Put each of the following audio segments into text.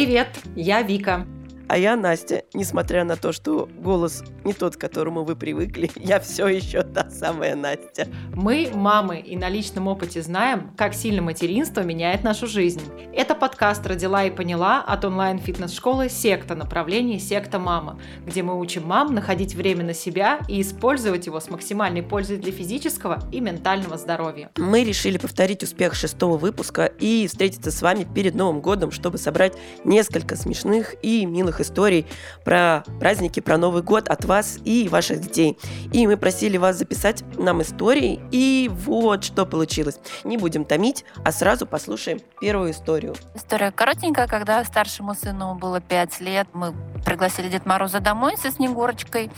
Привет, я Вика. А я Настя. Несмотря на то, что голос не тот, к которому вы привыкли, я все еще та самая Настя. Мы, мамы, и на личном опыте знаем, как сильно материнство меняет нашу жизнь. Это подкаст «Родила и поняла» от онлайн-фитнес-школы «Секта» направление «Секта Мама», где мы учим мам находить время на себя и использовать его с максимальной пользой для физического и ментального здоровья. Мы решили повторить успех шестого выпуска и встретиться с вами перед Новым годом, чтобы собрать несколько смешных и милых историй про праздники, про Новый год от вас и ваших детей. И мы просили вас записать нам истории, и вот что получилось. Не будем томить, а сразу послушаем первую историю. История коротенькая, когда старшему сыну было 5 лет, мы пригласили Дед Мороза домой со Снегурочкой,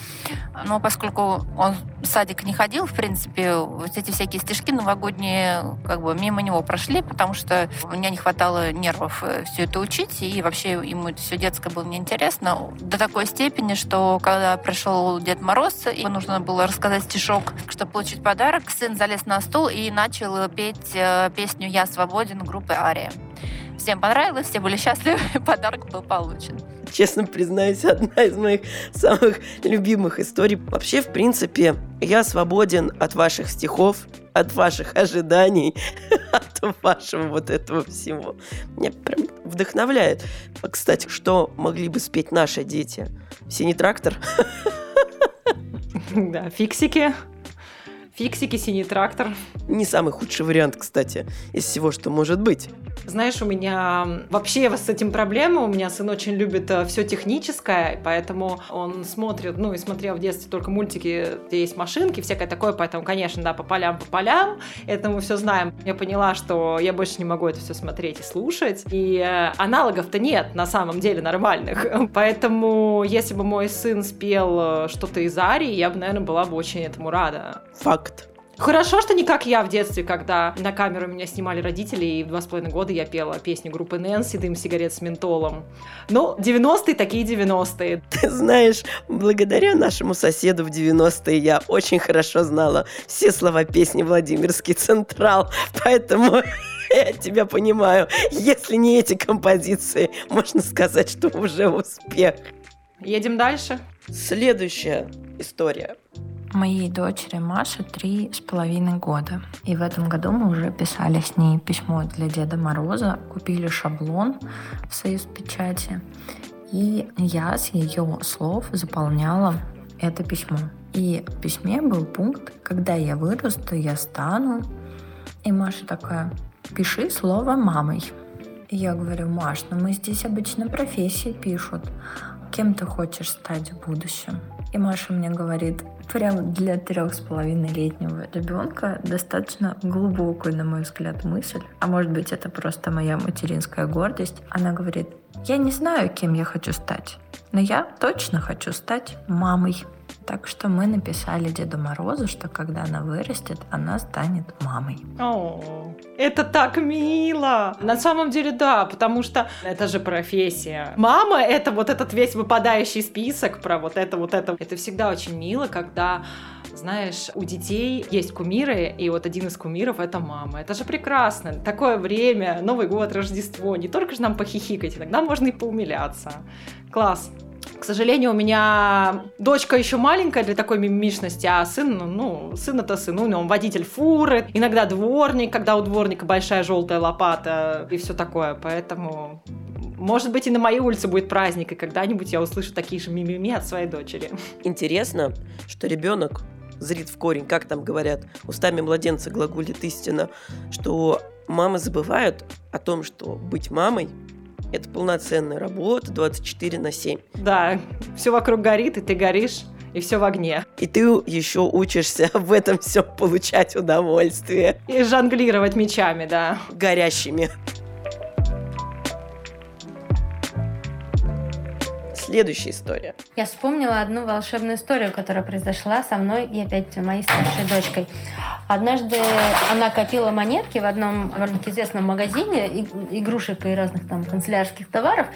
но поскольку он в садик не ходил, в принципе, вот эти всякие стишки новогодние как бы мимо него прошли, потому что у меня не хватало нервов э, все это учить, и вообще ему это все детское было неинтересно интересно до такой степени, что когда пришел Дед Мороз, ему нужно было рассказать стишок, чтобы получить подарок, сын залез на стул и начал петь э, песню «Я свободен» группы «Ария». Всем понравилось, все были счастливы, подарок был получен честно признаюсь, одна из моих самых любимых историй. Вообще, в принципе, я свободен от ваших стихов, от ваших ожиданий, от вашего вот этого всего. Меня прям вдохновляет. Кстати, что могли бы спеть наши дети? Синий трактор? Да, фиксики. Фиксики, синий трактор. Не самый худший вариант, кстати, из всего, что может быть. Знаешь, у меня вообще с этим проблема. У меня сын очень любит э, все техническое, поэтому он смотрит, ну и смотрел в детстве только мультики, где есть машинки, всякое такое, поэтому, конечно, да, по полям, по полям, это мы все знаем. Я поняла, что я больше не могу это все смотреть и слушать, и э, аналогов-то нет на самом деле нормальных. Поэтому, если бы мой сын спел э, что-то из Арии, я бы, наверное, была бы очень этому рада. Факт. Хорошо, что не как я в детстве, когда на камеру меня снимали родители, и в два с половиной года я пела песню группы Нэнси «Дым сигарет с ментолом». Ну, 90-е такие 90-е. Ты знаешь, благодаря нашему соседу в 90-е я очень хорошо знала все слова песни «Владимирский Централ», поэтому я тебя понимаю. Если не эти композиции, можно сказать, что уже успех. Едем дальше. Следующая история. Моей дочери Маше три с половиной года. И в этом году мы уже писали с ней письмо для Деда Мороза, купили шаблон в Союз печати. И я с ее слов заполняла это письмо. И в письме был пункт «Когда я вырасту, я стану». И Маша такая «Пиши слово мамой». И я говорю, Маш, ну мы здесь обычно профессии пишут. Кем ты хочешь стать в будущем? И Маша мне говорит, прям для трех с половиной летнего ребенка достаточно глубокую, на мой взгляд, мысль. А может быть, это просто моя материнская гордость. Она говорит, я не знаю, кем я хочу стать, но я точно хочу стать мамой. Так что мы написали Деду Морозу, что когда она вырастет, она станет мамой. О, это так мило! На самом деле, да, потому что это же профессия. Мама — это вот этот весь выпадающий список про вот это, вот это. Это всегда очень мило, когда знаешь, у детей есть кумиры, и вот один из кумиров — это мама. Это же прекрасно. Такое время, Новый год, Рождество. Не только же нам похихикать, иногда можно и поумиляться. Класс. К сожалению, у меня дочка еще маленькая для такой мимишности, а сын, ну, ну сын это сын, ну, он водитель фуры, иногда дворник, когда у дворника большая желтая лопата и все такое, поэтому может быть, и на моей улице будет праздник, и когда-нибудь я услышу такие же мимими от своей дочери. Интересно, что ребенок зрит в корень, как там говорят, устами младенца глаголит истина, что мамы забывают о том, что быть мамой это полноценная работа 24 на 7. Да, все вокруг горит, и ты горишь и все в огне. И ты еще учишься в этом все получать удовольствие. И жонглировать мечами, да. Горящими. Следующая история. Я вспомнила одну волшебную историю, которая произошла со мной и опять моей старшей дочкой. Однажды она копила монетки в одном довольно известном магазине игрушек и разных там канцелярских товаров.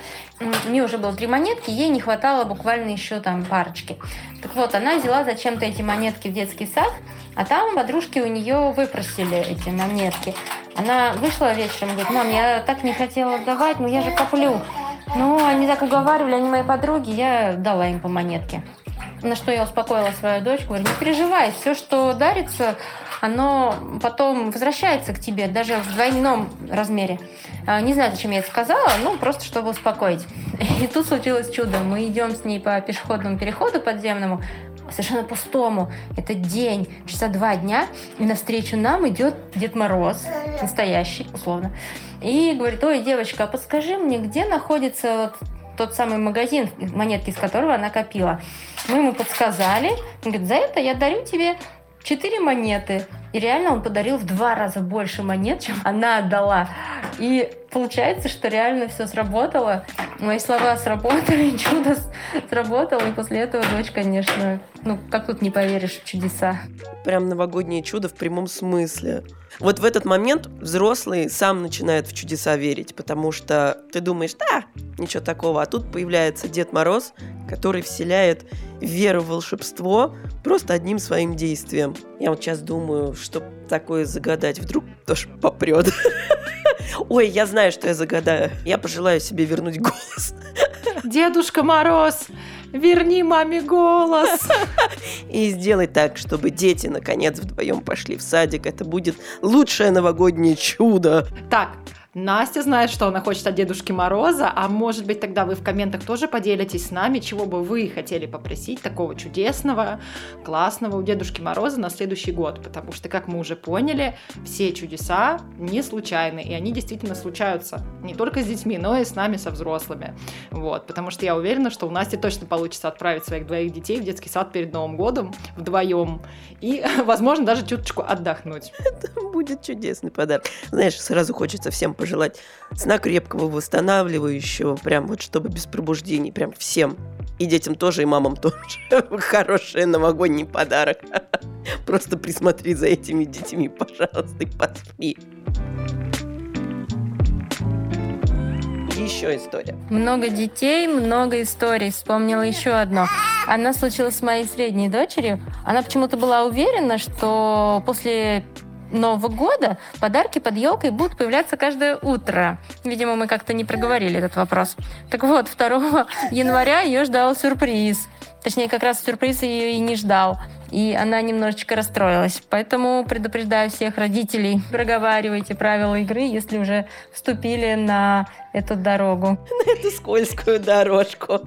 У нее уже было три монетки, ей не хватало буквально еще там парочки. Так вот, она взяла зачем-то эти монетки в детский сад, а там подружки у нее выпросили эти монетки. Она вышла вечером и говорит, мам, я так не хотела отдавать, но я же коплю. Ну, они так уговаривали, они мои подруги, я дала им по монетке. На что я успокоила свою дочь, говорю, не переживай, все, что дарится, оно потом возвращается к тебе, даже в двойном размере. А, не знаю, зачем я это сказала, ну, просто чтобы успокоить. И тут случилось чудо. Мы идем с ней по пешеходному переходу подземному, совершенно пустому. Это день, часа два дня, и навстречу нам идет Дед Мороз, настоящий, условно. И говорит, ой, девочка, а подскажи мне, где находится тот самый магазин, монетки из которого она копила. Мы ему подсказали. Он говорит, за это я дарю тебе четыре монеты. И реально он подарил в два раза больше монет, чем она отдала. И получается, что реально все сработало. Мои слова сработали, чудо сработало. И после этого дочь, конечно, ну, как тут не поверишь в чудеса. Прям новогоднее чудо в прямом смысле. Вот в этот момент взрослый сам начинает в чудеса верить, потому что ты думаешь, да, ничего такого, а тут появляется Дед Мороз, который вселяет веру в волшебство просто одним своим действием. Я вот сейчас думаю, что такое загадать, вдруг тоже попрет. Ой, я знаю, что я загадаю. Я пожелаю себе вернуть голос. Дедушка Мороз, верни маме голос. И сделай так, чтобы дети наконец вдвоем пошли в садик. Это будет лучшее новогоднее чудо. Так, Настя знает, что она хочет от Дедушки Мороза, а может быть тогда вы в комментах тоже поделитесь с нами, чего бы вы хотели попросить такого чудесного, классного у Дедушки Мороза на следующий год, потому что, как мы уже поняли, все чудеса не случайны, и они действительно случаются не только с детьми, но и с нами, со взрослыми. Вот, потому что я уверена, что у Насти точно получится отправить своих двоих детей в детский сад перед Новым годом вдвоем и, возможно, даже чуточку отдохнуть. Это будет чудесный подарок. Знаешь, сразу хочется всем пожелать сна крепкого, восстанавливающего, прям вот чтобы без пробуждений, прям всем. И детям тоже, и мамам тоже. Хороший новогодний подарок. Просто присмотри за этими детьми, пожалуйста, и поспи. Еще история. Много детей, много историй. Вспомнила еще одно. Она случилась с моей средней дочерью. Она почему-то была уверена, что после Нового года подарки под елкой будут появляться каждое утро. Видимо, мы как-то не проговорили этот вопрос. Так вот, 2 января ее ждал сюрприз. Точнее, как раз сюрприз ее и не ждал. И она немножечко расстроилась. Поэтому предупреждаю всех родителей, проговаривайте правила игры, если уже вступили на эту дорогу. На эту скользкую дорожку.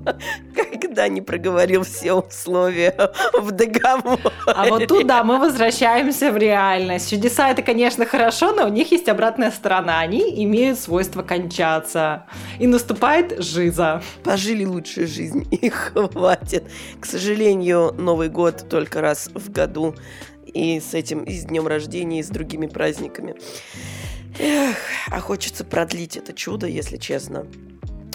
Когда не проговорил все условия в договоре. А вот тут, да, мы возвращаемся в реальность. Чудеса это, конечно, хорошо, но у них есть обратная сторона. Они имеют свойство кончаться. И наступает жиза. Пожили лучшую жизнь, и хватит. К сожалению, Новый год только раз в году. И с этим, и с днем рождения, и с другими праздниками. Эх, а хочется продлить это чудо, если честно.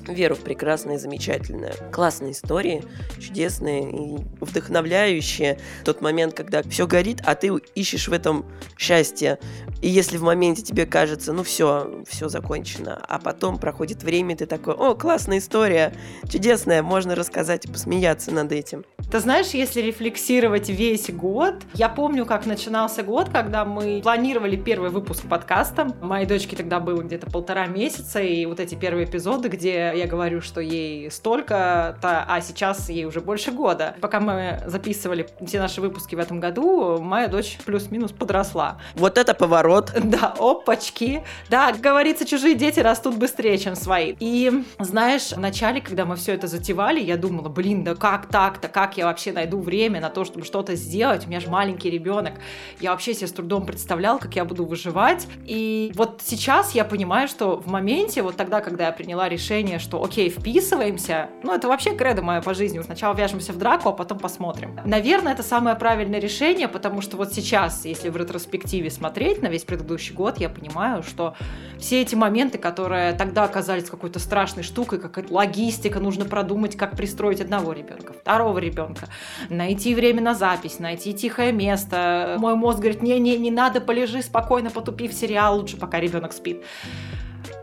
Веру в прекрасное и замечательное. Классные истории, чудесные и вдохновляющие. Тот момент, когда все горит, а ты ищешь в этом счастье. И если в моменте тебе кажется, ну все, все закончено, а потом проходит время, ты такой, о, классная история, чудесная, можно рассказать и посмеяться над этим. Ты знаешь, если рефлексировать весь год, я помню, как начинался год, когда мы планировали первый выпуск подкаста. Моей дочке тогда было где-то полтора месяца, и вот эти первые эпизоды, где я говорю, что ей столько-то, а сейчас ей уже больше года. Пока мы записывали все наши выпуски в этом году, моя дочь плюс-минус подросла. Вот это поворот. Да, опачки. Да, говорится, чужие дети растут быстрее, чем свои. И знаешь, в начале, когда мы все это затевали, я думала, блин, да как так-то, как я вообще найду время на то, чтобы что-то сделать? У меня же маленький ребенок. Я вообще себе с трудом представлял, как я буду выживать. И вот сейчас я понимаю, что в моменте, вот тогда, когда я приняла решение, что окей, вписываемся, ну это вообще кредо мое по жизни, сначала вяжемся в драку, а потом посмотрим. Наверное, это самое правильное решение, потому что вот сейчас, если в ретроспективе смотреть на весь предыдущий год, я понимаю, что все эти моменты, которые тогда оказались какой-то страшной штукой, какая-то логистика, нужно продумать, как пристроить одного ребенка, второго ребенка, найти время на запись, найти тихое место. Мой мозг говорит, не-не, не надо, полежи спокойно, потупи в сериал, лучше пока ребенок спит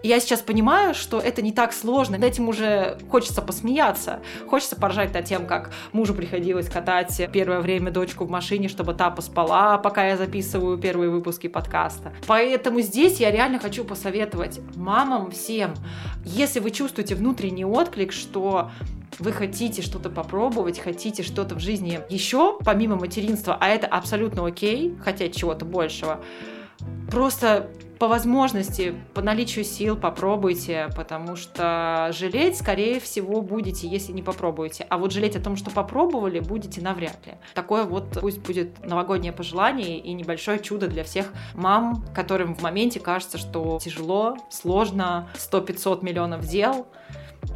Я сейчас понимаю, что это не так сложно. Над этим уже хочется посмеяться. Хочется поржать над тем, как мужу приходилось катать первое время дочку в машине, чтобы та поспала, пока я записываю первые выпуски подкаста. Поэтому здесь я реально хочу посоветовать мамам всем, если вы чувствуете внутренний отклик, что вы хотите что-то попробовать, хотите что-то в жизни еще, помимо материнства, а это абсолютно окей, хотеть чего-то большего, просто по возможности, по наличию сил попробуйте, потому что жалеть, скорее всего, будете, если не попробуете. А вот жалеть о том, что попробовали, будете навряд ли. Такое вот пусть будет новогоднее пожелание и небольшое чудо для всех мам, которым в моменте кажется, что тяжело, сложно, 100-500 миллионов дел,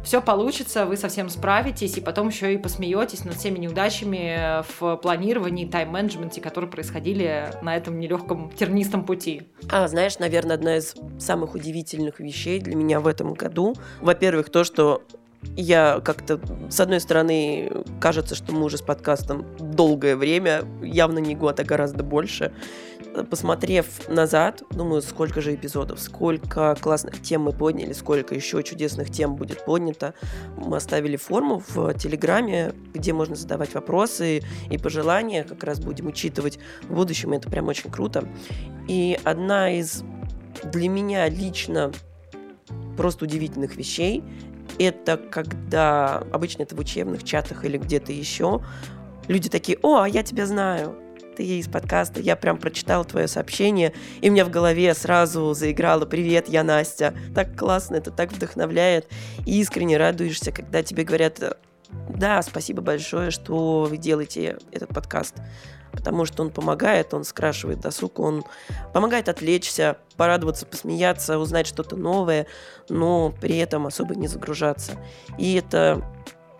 все получится, вы совсем справитесь, и потом еще и посмеетесь над всеми неудачами в планировании, тайм-менеджменте, которые происходили на этом нелегком тернистом пути. А, знаешь, наверное, одна из самых удивительных вещей для меня в этом году, во-первых, то, что я как-то, с одной стороны, кажется, что мы уже с подкастом долгое время, явно не год, а гораздо больше. Посмотрев назад, думаю, сколько же эпизодов, сколько классных тем мы подняли, сколько еще чудесных тем будет поднято. Мы оставили форму в Телеграме, где можно задавать вопросы и пожелания, как раз будем учитывать в будущем, это прям очень круто. И одна из для меня лично просто удивительных вещей это когда обычно это в учебных чатах или где-то еще люди такие, о, а я тебя знаю, ты из подкаста, я прям прочитала твое сообщение, и у меня в голове сразу заиграло «Привет, я Настя». Так классно, это так вдохновляет, и искренне радуешься, когда тебе говорят «Да, спасибо большое, что вы делаете этот подкаст» потому что он помогает, он скрашивает досуг, он помогает отвлечься, порадоваться, посмеяться, узнать что-то новое, но при этом особо не загружаться. И это,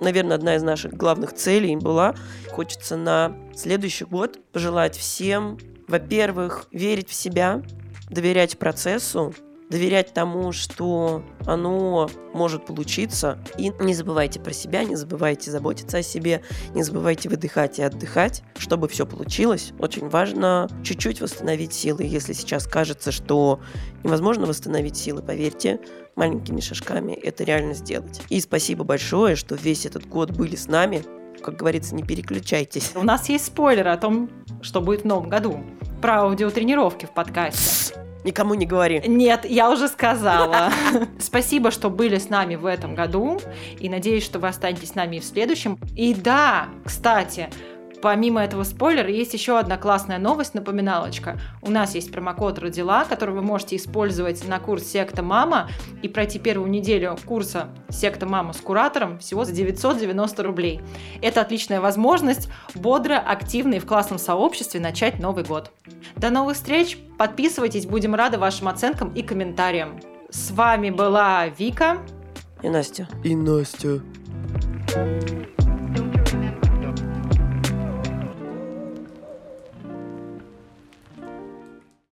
наверное, одна из наших главных целей была. Хочется на следующий год пожелать всем, во-первых, верить в себя, доверять процессу, доверять тому, что оно может получиться. И не забывайте про себя, не забывайте заботиться о себе, не забывайте выдыхать и отдыхать, чтобы все получилось. Очень важно чуть-чуть восстановить силы. Если сейчас кажется, что невозможно восстановить силы, поверьте, маленькими шажками это реально сделать. И спасибо большое, что весь этот год были с нами. Как говорится, не переключайтесь. У нас есть спойлеры о том, что будет в новом году. Про аудиотренировки в подкасте. Никому не говори. Нет, я уже сказала. Спасибо, что были с нами в этом году. И надеюсь, что вы останетесь с нами и в следующем. И да, кстати, Помимо этого спойлера, есть еще одна классная новость, напоминалочка. У нас есть промокод «Родила», который вы можете использовать на курс «Секта Мама» и пройти первую неделю курса «Секта Мама» с куратором всего за 990 рублей. Это отличная возможность бодро, активно и в классном сообществе начать Новый год. До новых встреч! Подписывайтесь, будем рады вашим оценкам и комментариям. С вами была Вика и Настя. И Настя. thank you